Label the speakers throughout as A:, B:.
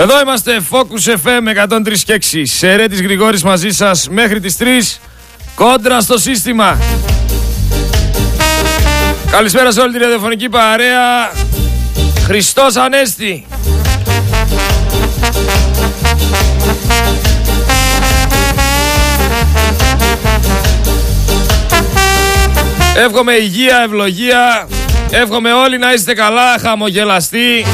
A: Εδώ είμαστε Focus FM 103 και 6. Σερέτης Γρηγόρης μαζί σας μέχρι τις 3. Κόντρα στο σύστημα. Καλησπέρα σε όλη τη ραδιοφωνική παρέα. Χριστός Ανέστη. Εύχομαι υγεία, ευλογία. Εύχομαι όλοι να είστε καλά, χαμογελαστοί.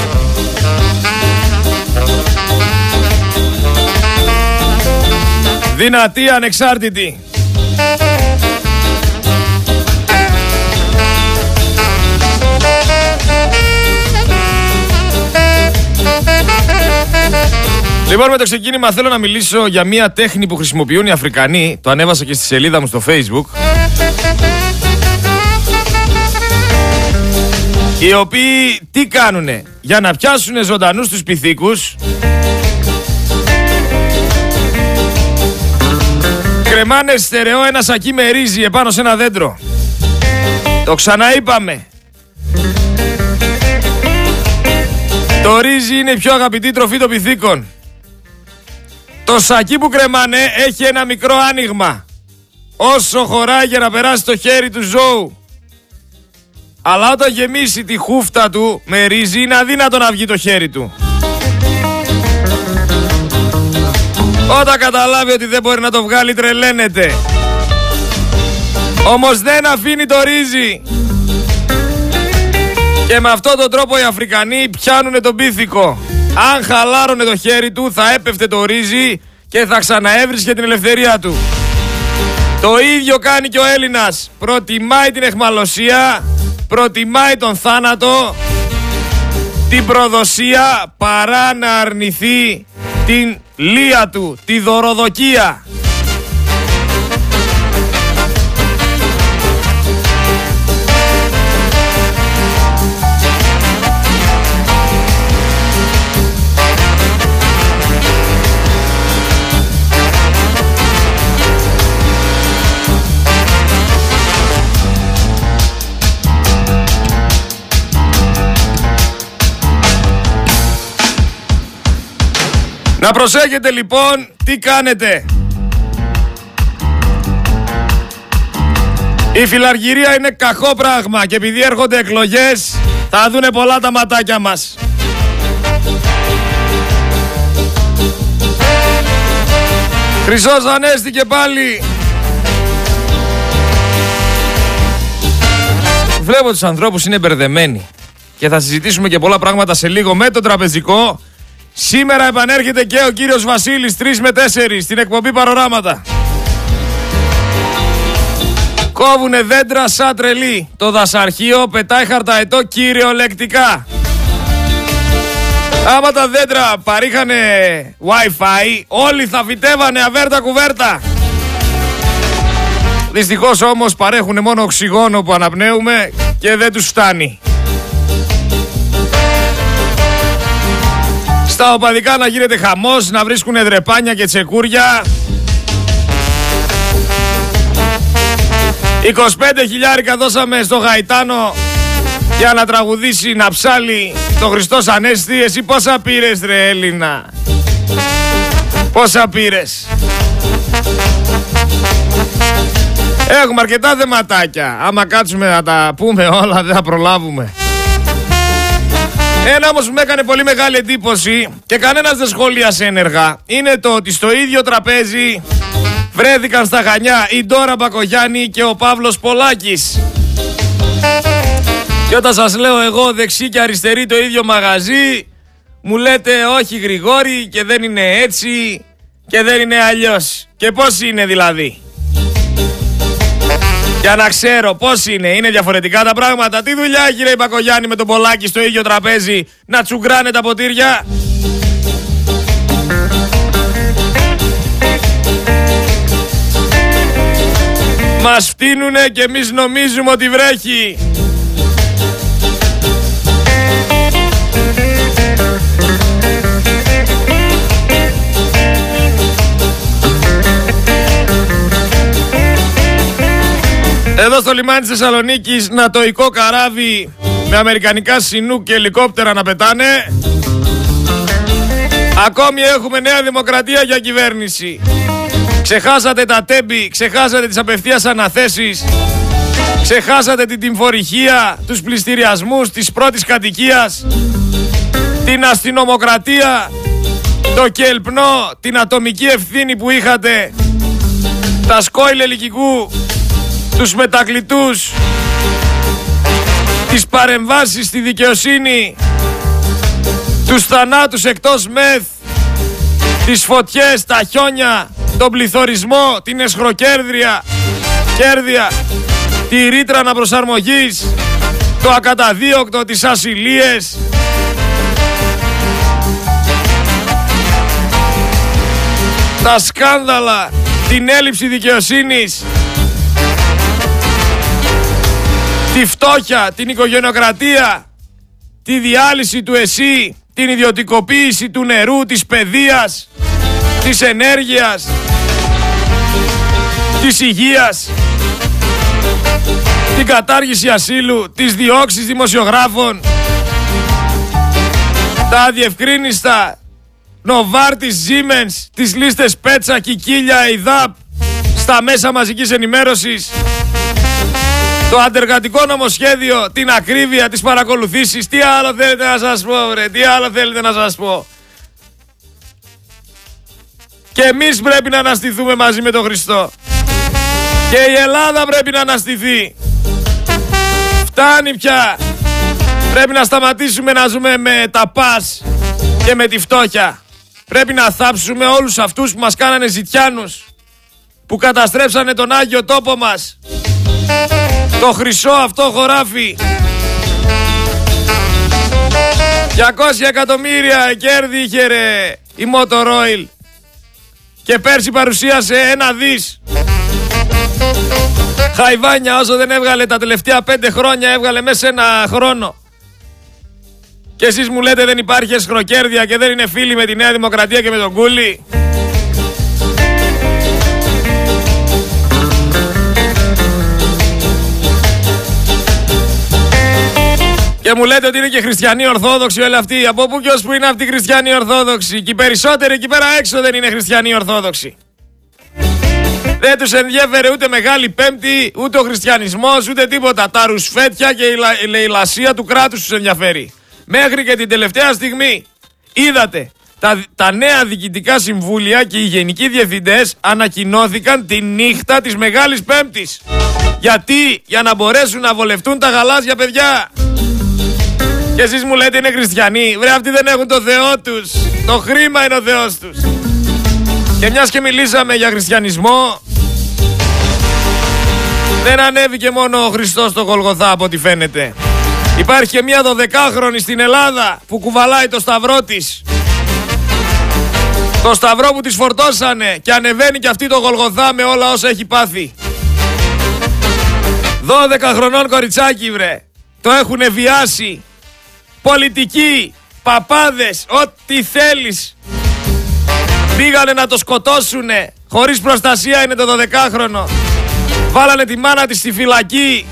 A: Δυνατή, ανεξάρτητη. Λοιπόν, με το ξεκίνημα θέλω να μιλήσω για μια τέχνη που χρησιμοποιούν οι Αφρικανοί. Το ανέβασα και στη σελίδα μου στο Facebook. Οι οποίοι τι κάνουνε; Για να πιάσουν ζωντανούς τους πυθίκους Κρεμάνε στερεό ένα σακί με ρύζι επάνω σε ένα δέντρο. Το ξαναείπαμε. Το ρύζι είναι η πιο αγαπητή τροφή των πυθίκων. Το σακί που κρεμάνε έχει ένα μικρό άνοιγμα. Όσο χωράει για να περάσει το χέρι του ζώου. Αλλά όταν γεμίσει τη χούφτα του με ρύζι είναι αδύνατο να βγει το χέρι του. Όταν καταλάβει ότι δεν μπορεί να το βγάλει τρελαίνεται. Όμως δεν αφήνει το ρύζι. Και με αυτόν τον τρόπο οι Αφρικανοί πιάνουν τον πίθηκο. Αν χαλάρωνε το χέρι του θα έπεφτε το ρύζι και θα ξαναέβρισκε την ελευθερία του. Το ίδιο κάνει και ο Έλληνας. Προτιμάει την εχμαλωσία προτιμάει τον θάνατο, την προδοσία παρά να αρνηθεί την λία του, τη δωροδοκία. Να προσέχετε λοιπόν τι κάνετε. Η φιλαργυρία είναι κακό πράγμα και επειδή έρχονται εκλογές θα δούνε πολλά τα ματάκια μας. Χρυσός Ανέστη και πάλι. Βλέπω τους ανθρώπους είναι μπερδεμένοι και θα συζητήσουμε και πολλά πράγματα σε λίγο με το τραπεζικό Σήμερα επανέρχεται και ο κύριος Βασίλης 3 με 4 στην εκπομπή Παροράματα. Κόβουνε δέντρα σαν τρελή. Το δασαρχείο πετάει χαρταετό κυριολεκτικά. Άμα τα δέντρα παρήχανε wifi, όλοι θα φυτεύανε αβέρτα κουβέρτα. Δυστυχώς όμως παρέχουν μόνο οξυγόνο που αναπνέουμε και δεν τους φτάνει. Στα οπαδικά να γίνεται χαμός, να βρίσκουν δρεπάνια και τσεκούρια. 25 χιλιάρικα δώσαμε στο Γαϊτάνο για να τραγουδήσει, να ψάλει το Χριστός Ανέστη. Εσύ πόσα πήρες ρε Έλληνα; Πόσα πήρες; Έχουμε αρκετά θεματάκια. Άμα κάτσουμε να τα πούμε όλα δεν θα προλάβουμε. Ένα όμως που με έκανε πολύ μεγάλη εντύπωση και κανένας δεν σχολίασε ένεργα είναι το ότι στο ίδιο τραπέζι βρέθηκαν στα Χανιά η Ντόρα Μπακογιάννη και ο Παύλος Πολάκης. Και όταν σας λέω εγώ δεξί και αριστερή το ίδιο μαγαζί μου λέτε όχι Γρηγόρη και δεν είναι έτσι και δεν είναι αλλιώς. Και πώς είναι δηλαδή; Για να ξέρω πώς είναι, είναι διαφορετικά τα πράγματα. Τι δουλειά έχει η Μπακογιάννη με τον Πολάκη στο ίδιο τραπέζι να τσουγκράνε τα ποτήρια; Μας φτύνουνε και εμείς νομίζουμε ότι βρέχει. Εδώ στο λιμάνι της Θεσσαλονίκης νατοϊκό καράβι με αμερικανικά συνού και ελικόπτερα να πετάνε. Ακόμη έχουμε νέα δημοκρατία για κυβέρνηση. Ξεχάσατε τα τέμπη, ξεχάσατε τις απευθείας αναθέσεις, ξεχάσατε την τυμφορυχία, τους πληστηριασμούς της πρώτης κατοικίας, την αστυνομοκρατία, το κελπνό, την ατομική ευθύνη που είχατε, τα σκόιλ ελικικού, τους μετακλητούς, τις παρεμβάσεις στη δικαιοσύνη, τους θανάτους εκτός μεθ, τις φωτιές, τα χιόνια, τον πληθωρισμό, την εσχροκέρδια, κέρδια, τη ρήτρα αναπροσαρμογής, το ακαταδίωκτο, τις ασυλίες, τα σκάνδαλα, την έλλειψη δικαιοσύνης, τη φτώχεια, την οικογενειοκρατία, τη διάλυση του ΕΣΥ, την ιδιωτικοποίηση του νερού, της παιδείας, της ενέργειας, της υγείας, την κατάργηση ασύλου, τις διώξεις δημοσιογράφων, τα αδιευκρίνηστα Νοβάρτης, Siemens, τις λίστες Πέτσα, Κικίλια, ΙΔΑΠ στα μέσα μαζικής ενημέρωσης, το αντεργατικό νομοσχέδιο, την ακρίβεια, τις παρακολουθήσεις, τι άλλο θέλετε να σας πω ρε, τι άλλο θέλετε να σας πω. Και εμείς πρέπει να αναστηθούμε μαζί με τον Χριστό. Και η Ελλάδα πρέπει να αναστηθεί. Φτάνει πια. Πρέπει να σταματήσουμε να ζούμε με τα πας και με τη φτώχεια. Πρέπει να θάψουμε όλους αυτούς που μας κάνανε ζητιάνους. Που καταστρέψανε τον Άγιο τόπο μας. Το χρυσό αυτό χωράφι. 200 εκατομμύρια κέρδη είχε ρε η Motor Oil. Και πέρσι παρουσίασε ένα δις. Χαϊβάνια όσο δεν έβγαλε τα τελευταία πέντε χρόνια έβγαλε μέσα ένα χρόνο. Και εσείς μου λέτε δεν υπάρχει εσχροκέρδια και δεν είναι φίλοι με τη Νέα Δημοκρατία και με τον Κούλι. Και μου λέτε ότι είναι και χριστιανοί Ορθόδοξοι όλοι αυτοί. Από πού και ως που είναι αυτοί οι χριστιανοί Ορθόδοξοι; Και οι περισσότεροι εκεί πέρα έξω δεν είναι χριστιανοί Ορθόδοξοι. Δεν τους ενδιαφέρε ούτε Μεγάλη Πέμπτη, ούτε ο χριστιανισμός, ούτε τίποτα. Τα ρουσφέτια και η λαϊλασία του κράτους τους ενδιαφέρει. Μέχρι και την τελευταία στιγμή είδατε τα, τα νέα διοικητικά συμβούλια και οι γενικοί διευθυντές ανακοινώθηκαν τη νύχτα της Μεγάλης Πέμπτης. Γιατί, για να μπορέσουν να βολευτούν τα γαλάζια παιδιά. Και εσείς μου λέτε είναι χριστιανοί. Βρε αυτοί δεν έχουν το Θεό τους. Το χρήμα είναι ο Θεός τους. Και μιας και μιλήσαμε για χριστιανισμό, δεν ανέβηκε μόνο ο Χριστός στο Γολγοθά από ό,τι φαίνεται. Υπάρχει και μια δωδεκάχρονη στην Ελλάδα που κουβαλάει το σταυρό της. Το σταυρό που της φορτώσανε και ανεβαίνει και αυτή το Γολγοθά με όλα όσα έχει πάθει. 12 χρονών κοριτσάκι βρε. Το έχουν βιάσει. Πολιτικοί, παπάδες, ό,τι θέλεις. Πήγανε να το σκοτώσουνε. Χωρίς προστασία είναι το 12χρονο. Βάλανε τη μάνα της στη φυλακή.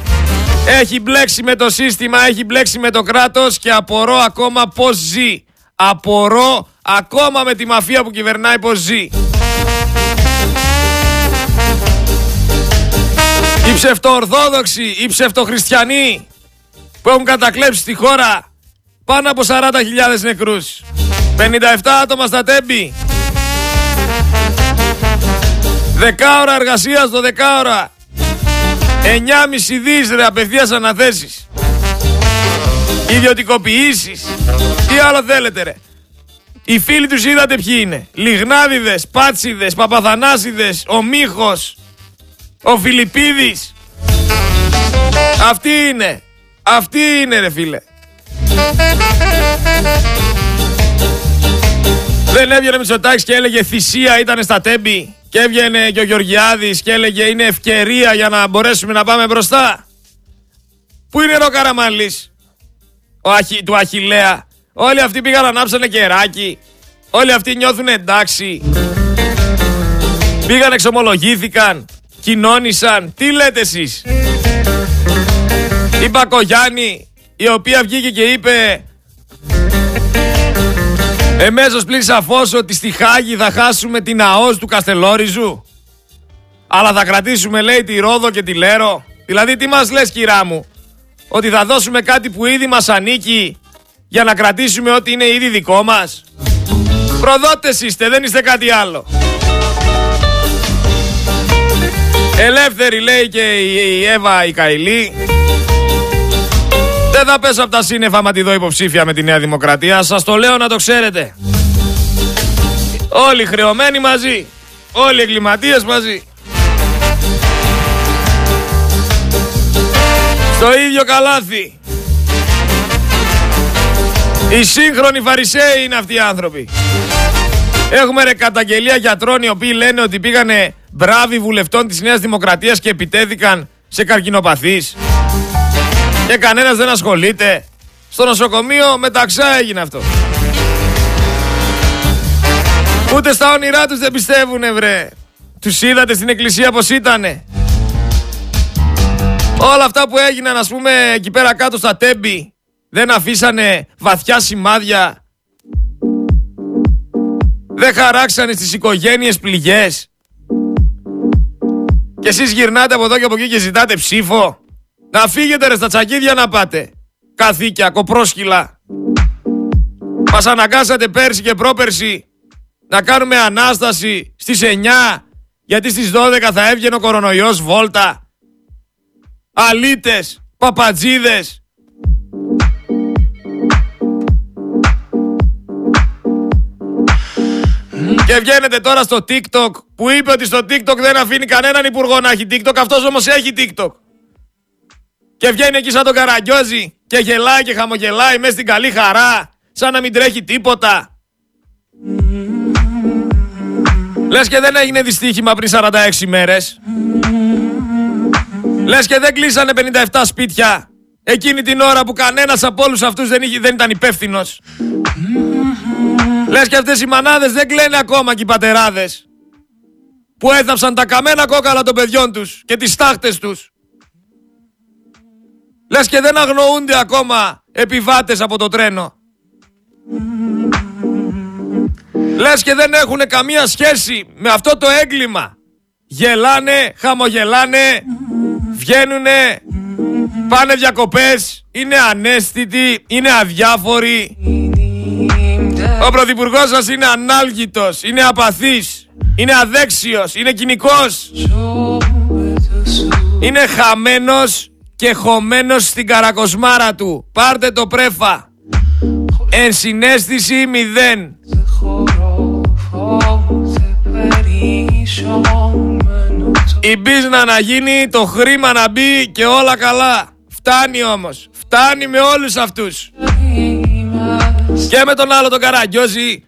A: Έχει μπλέξει με το σύστημα, έχει μπλέξει με το κράτος και απορώ ακόμα πώς ζει. Απορώ ακόμα με τη μαφία που κυβερνάει πώς ζει. Οι ψευτοορθόδοξοι, οι ψευτοχριστιανοί που έχουν κατακλέψει τη χώρα πάνω από 40.000 νεκρούς. 57 άτομα στα τέμπη. Δεκάωρα εργασίας το δεκάωρα. 9,5 δις ρε απευθείας αναθέσεις. Ιδιωτικοποιήσεις. Τι άλλο θέλετε ρε. Οι φίλοι τους είδατε ποιοι είναι. Λιγνάδιδες, Πάτσιδες, Παπαθανάσιδες, ο Μίχος, ο Φιλιππίδης. Αυτοί είναι. Αυτοί είναι ρε φίλε. Δεν έβγαινε Μητσοτάκης και έλεγε θυσία ήταν στα τέμπη και έβγαινε και ο Γεωργιάδης και έλεγε είναι ευκαιρία για να μπορέσουμε να πάμε μπροστά. Πού είναι ο Καραμαλής ο Αχι, του Αχιλέα. Όλοι αυτοί πήγαν ανάψανε κεράκι. Όλοι αυτοί νιώθουν εντάξει. Πήγαν εξομολογήθηκαν. Κοινώνησαν. Τι λέτε εσείς; Η Μπακογιάννη η οποία βγήκε και είπε Εμέσως πλήρη σαφώς ότι στη Χάγη θα χάσουμε την ΑΟΣ του Καστελόριζου. Αλλά θα κρατήσουμε λέει τη Ρόδο και τη Λέρο. Δηλαδή τι μας λες κυρά μου. Ότι θα δώσουμε κάτι που ήδη μας ανήκει για να κρατήσουμε ό,τι είναι ήδη δικό μας; Προδότες είστε, δεν είστε κάτι άλλο. Ελεύθερη λέει και η Εύα η Καηλή. Δεν θα πέσω από τα σύννεφα μα τη δω υποψήφια με τη Νέα Δημοκρατία. Σας το λέω να το ξέρετε. Όλοι χρεωμένοι μαζί. Όλοι εγκληματίες μαζί. Στο ίδιο καλάθι. Οι σύγχρονοι φαρισαίοι είναι αυτοί οι άνθρωποι. Έχουμε ρε καταγγελία γιατρών οι οποίοι λένε ότι πήγανε μπράβοι βουλευτών της Νέας Δημοκρατίας και επιτέθηκαν σε καρκινοπαθείς. Και κανένας δεν ασχολείται. Στο νοσοκομείο μεταξά έγινε αυτό. Ούτε στα όνειρά τους δεν πιστεύουνε βρε. Τους είδατε στην εκκλησία πως ήτανε. Όλα αυτά που έγιναν ας πούμε εκεί πέρα κάτω στα τέμπη δεν αφήσανε βαθιά σημάδια. Δεν χαράξανε στις οικογένειες πληγές. Και εσείς γυρνάτε από εδώ και από εκεί και ζητάτε ψήφο. Να φύγετε ρε στα τσακίδια να πάτε. Καθήκια, κοπρόσκυλα. Μας αναγκάσατε πέρσι και πρόπερσι να κάνουμε Ανάσταση στις 9 γιατί στις 12 θα έβγαινε ο κορονοϊός βόλτα. Αλίτες, παπατζίδες. Και βγαίνετε τώρα στο TikTok που είπε ότι στο TikTok δεν αφήνει κανέναν υπουργό να έχει TikTok. Αυτός όμως έχει TikTok. Και βγαίνει εκεί σαν τον Καραγκιόζη και γελάει και χαμογελάει μέσα στην καλή χαρά. Σαν να μην τρέχει τίποτα. Λες και δεν έγινε δυστύχημα πριν 46 μέρες. Λες και δεν κλείσανε 57 σπίτια εκείνη την ώρα που κανένας από όλους αυτούς δεν, είχε, δεν ήταν υπεύθυνος. Λες και αυτές οι μανάδες δεν κλαίνε ακόμα και οι πατεράδες που έθαψαν τα καμένα κόκαλα των παιδιών τους και τις στάχτες τους. Λες και δεν αγνοούνται ακόμα επιβάτες από το τρένο. Λες και δεν έχουν καμία σχέση με αυτό το έγκλημα. Γελάνε, χαμογελάνε, βγαίνουνε, πάνε διακοπές, είναι ανέστητοι, είναι αδιάφοροι. Ο πρωθυπουργός σας είναι ανάλγητος, είναι απαθής, είναι αδέξιος, είναι κοινικός. Είναι χαμένος και χωμένος στην καρακοσμάρα του. Πάρτε το πρέφα. Ενσυναίσθηση μηδέν. Η μπίζνα να γίνει, το χρήμα να μπει και όλα καλά. Φτάνει όμως. Φτάνει με όλους αυτούς. Και με τον άλλο τον Καραγκιόζη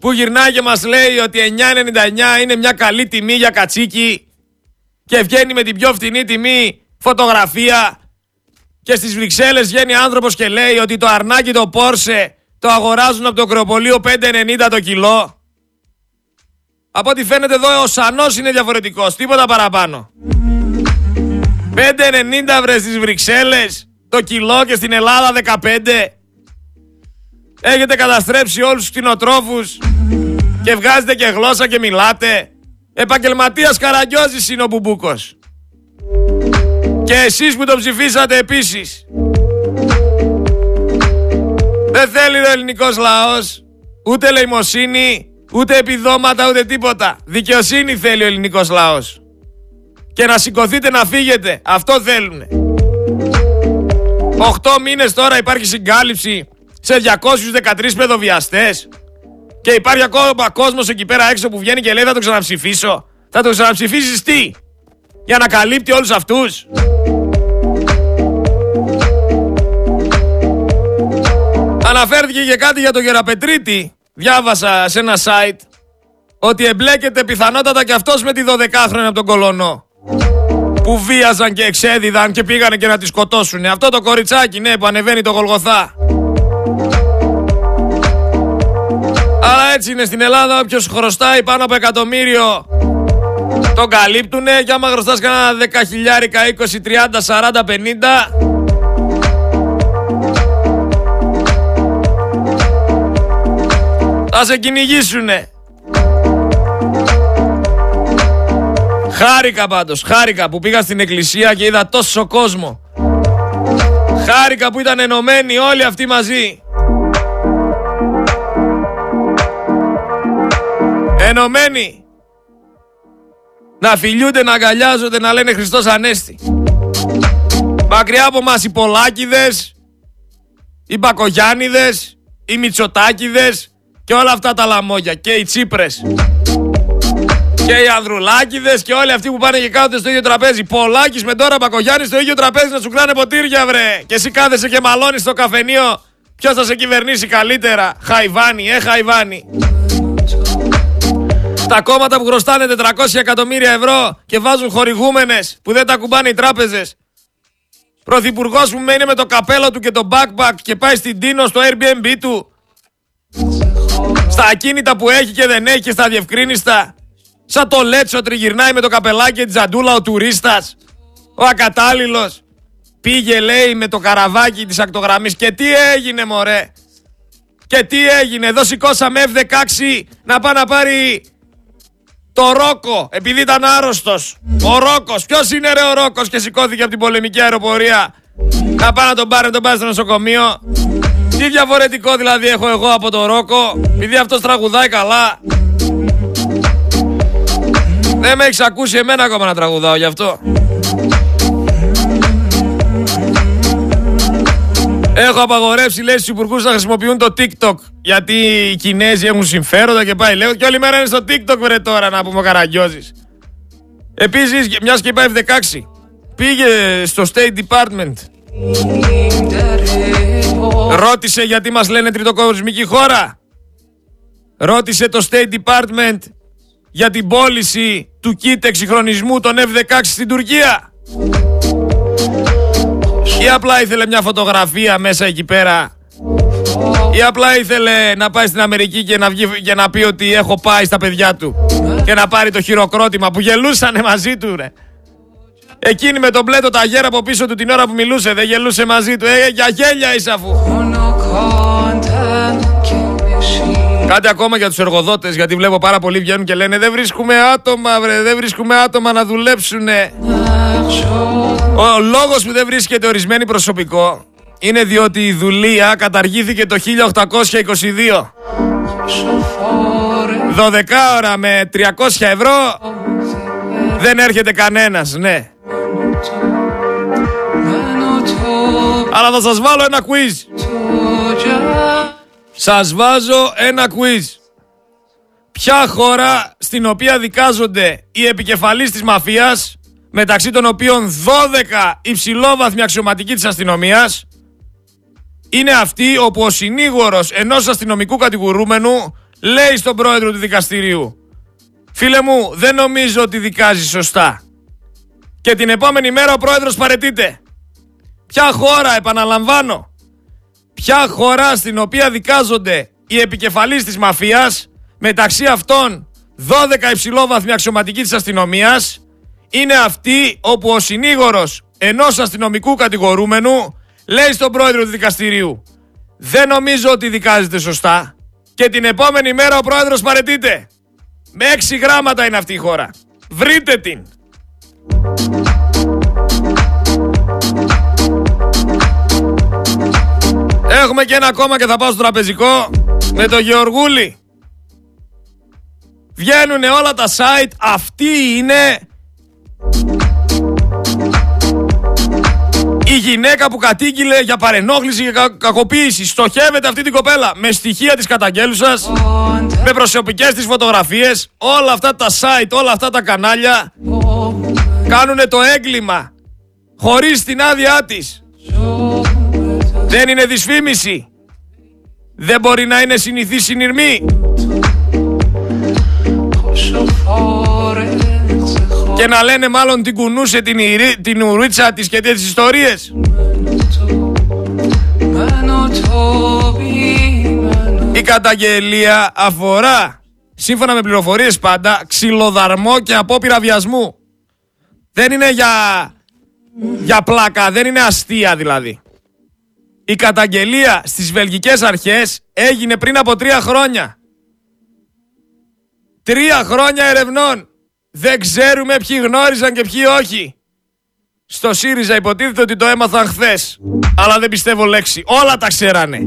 A: που γυρνάει και μας λέει ότι 9,99 είναι μια καλή τιμή για κατσίκι και βγαίνει με την πιο φτηνή τιμή φωτογραφία και στις Βρυξέλλες βγαίνει άνθρωπος και λέει ότι το αρνάκι το Πόρσε το αγοράζουν από το κρεοπολείο 5,90 το κιλό. Από ό,τι φαίνεται εδώ ο Σανός είναι διαφορετικός, τίποτα παραπάνω. 5,90 βρε στις Βρυξέλλες, το κιλό και στην Ελλάδα 15. Έχετε καταστρέψει όλους τους κτηνοτρόφους και βγάζετε και γλώσσα και μιλάτε. Επαγγελματίας Καραγκιόζης είναι ο Μπουμπούκος. Και εσείς που τον ψηφίσατε επίσης. Δεν θέλει ο ελληνικός λαός ούτε λαιμοσύνη, ούτε επιδόματα, ούτε τίποτα. Δικαιοσύνη θέλει ο ελληνικός λαός. Και να σηκωθείτε να φύγετε. Αυτό θέλουν. Οχτώ μήνες τώρα υπάρχει συγκάλυψη σε 213 παιδοβιαστές. Και υπάρχει ακόμα κόσμος εκεί πέρα έξω που βγαίνει και λέει θα το ξαναψηφίσω. Θα το ξαναψηφίσεις τι; Για να καλύπτει όλους αυτούς. Αναφέρθηκε και κάτι για τον Γεραπετρίτη. Διάβασα σε ένα site ότι εμπλέκεται πιθανότατα και αυτός με τη 12χρονη από τον Κολονό. Που βίαζαν και εξέδιδαν και πήγανε και να τη σκοτώσουν. Αυτό το κοριτσάκι, ναι, που ανεβαίνει το Γολγοθά. Αλλά έτσι είναι στην Ελλάδα, όποιος χρωστάει πάνω από εκατομμύριο τον καλύπτουνε και άμα χρωστάς κανένα 10 χιλιάρικα, 20, 30, 40, 50 Θα σε κυνηγήσουνε. Χάρηκα πάντως, χάρηκα που πήγα στην εκκλησία και είδα τόσο κόσμο. Χάρηκα που ήταν ενωμένοι όλοι αυτοί μαζί. Ενωμένοι. Να φιλιούνται, να αγκαλιάζονται, να λένε Χριστός Ανέστη. Μακριά από μας οι Πολάκηδες, οι Μπακογιάννηδες, οι Μητσοτάκηδες και όλα αυτά τα λαμόγια και οι Τσίπρες. Και οι Ανδρουλάκηδες και όλοι αυτοί που πάνε και κάθονται στο ίδιο τραπέζι. Πολάκης με τώρα Μπακογιάννη στο ίδιο τραπέζι να σου κλάνε ποτήρια βρε. Και εσύ κάθεσαι και μαλώνεις στο καφενείο. Ποιος θα σε κυβερνήσει καλύτερα; Χαϊβάνι, ε Χαϊβάνι. Τα κόμματα που χρωστάνε 400 εκατομμύρια ευρώ και βάζουν χορηγούμενες που δεν τα κουμπάνε οι τράπεζες. Πρωθυπουργός που μένει με το καπέλο του και το backpack και πάει στην Τίνο στο Airbnb του. Στα ακίνητα που έχει και δεν έχει και στα διευκρίνηστα. Σαν το Λέτσο τριγυρνάει με το καπελάκι και της ζαντούλα ο τουρίστας. Ο ακατάλληλος. Πήγε λέει με το καραβάκι της ακτογραμμής και τι έγινε μωρέ; Και τι έγινε, εδώ σηκώσαμε F16 να πάει να πάρει το Ρόκο, επειδή ήταν άρρωστος. Ο Ρόκος. Ποιος είναι ρε ο Ρόκος; και σηκώθηκε από την πολεμική αεροπορία. Να πάει να τον πάρει, να τον πάρει στο νοσοκομείο. Τι διαφορετικό δηλαδή έχω εγώ από τον Ρόκο, επειδή αυτός τραγουδάει καλά. Δεν με έχεις ακούσει εμένα ακόμα να τραγουδάω γι' αυτό. Έχω απαγορεύσει, λέει, στους υπουργούς να χρησιμοποιούν το TikTok. Γιατί οι Κινέζοι έχουν συμφέροντα και πάει. Λέω και όλη μέρα είναι στο TikTok, βρε τώρα να πούμε ο Καραγκιόζης. Επίσης, μιας και πάει F16, πήγε στο State Department. Ρώτησε γιατί μας λένε τριτοκοσμική χώρα. Ρώτησε το State Department για την πώληση του kit εξυγχρονισμού των F-16 στην Τουρκία. Ή απλά ήθελε μια φωτογραφία μέσα εκεί πέρα. Ή απλά ήθελε να πάει στην Αμερική και να, βγει, και να πει ότι έχω πάει στα παιδιά του. Και να πάρει το χειροκρότημα που γελούσανε μαζί του ρε. Εκείνη με τον μπλε το ταγέρα από πίσω του την ώρα που μιλούσε δεν γελούσε μαζί του. Ε, για γέλια είσαι αφού. Κάτι ακόμα για τους εργοδότες γιατί βλέπω πάρα πολλοί βγαίνουν και λένε δεν βρίσκουμε άτομα βρε, δεν βρίσκουμε άτομα να δουλέψουνε. Ο λόγος που δεν βρίσκεται ορισμένη προσωπικό είναι διότι η δουλεία καταργήθηκε το 1822. 12 ώρα με 300 ευρώ δεν έρχεται κανένας, ναι. Αλλά θα σας βάλω ένα quiz. Σας βάζω ένα quiz. Ποια χώρα στην οποία δικάζονται οι επικεφαλείς της μαφίας μεταξύ των οποίων 12 υψηλόβαθμοι αξιωματικοί της αστυνομίας είναι αυτή όπου ο συνήγορος ενός αστυνομικού κατηγορούμενου λέει στον πρόεδρο του δικαστηρίου Φίλε μου, δεν νομίζω ότι δικάζεις σωστά. Και την επόμενη μέρα ο πρόεδρος παρετείται. Ποια χώρα, επαναλαμβάνω, ποια χώρα στην οποία δικάζονται οι επικεφαλείς της μαφίας μεταξύ αυτών 12 υψηλόβαθμοι αξιωματικοί της αστυνομίας είναι αυτή όπου ο συνήγορος ενός αστυνομικού κατηγορούμενου λέει στον πρόεδρο του δικαστηρίου «Δεν νομίζω ότι δικάζεται σωστά» και την επόμενη μέρα ο πρόεδρος παρετείται. Με έξι γράμματα είναι αυτή η χώρα. Βρείτε την. Έχουμε και ένα ακόμα και θα πάω στο τραπεζικό με το Γεωργούλη. Βγαίνουν όλα τα site. Αυτή είναι η γυναίκα που κατήγγειλε για παρενόχληση και κακοποίηση. Στοχεύεται αυτή την κοπέλα με στοιχεία της καταγγέλουσας, με προσωπικές της φωτογραφίες. Όλα αυτά τα site, όλα αυτά τα κανάλια κάνουν το έγκλημα χωρίς την άδειά της. Δεν είναι δυσφήμιση. Δεν μπορεί να είναι συνηθή συνειρμή. Και να λένε μάλλον την κουνούσε την, την ουρίτσα της και τις ιστορίες. Η καταγγελία αφορά, σύμφωνα με πληροφορίες πάντα, ξυλοδαρμό και απόπειρα βιασμού. Δεν είναι για, για πλάκα, δεν είναι αστεία δηλαδή. Η καταγγελία στις βελγικές αρχές έγινε πριν από τρία χρόνια. Τρία χρόνια ερευνών. Δεν ξέρουμε ποιοι γνώριζαν και ποιοι όχι. Στο ΣΥΡΙΖΑ υποτίθεται ότι το έμαθαν χθες. Αλλά δεν πιστεύω λέξη. Όλα τα ξέρανε.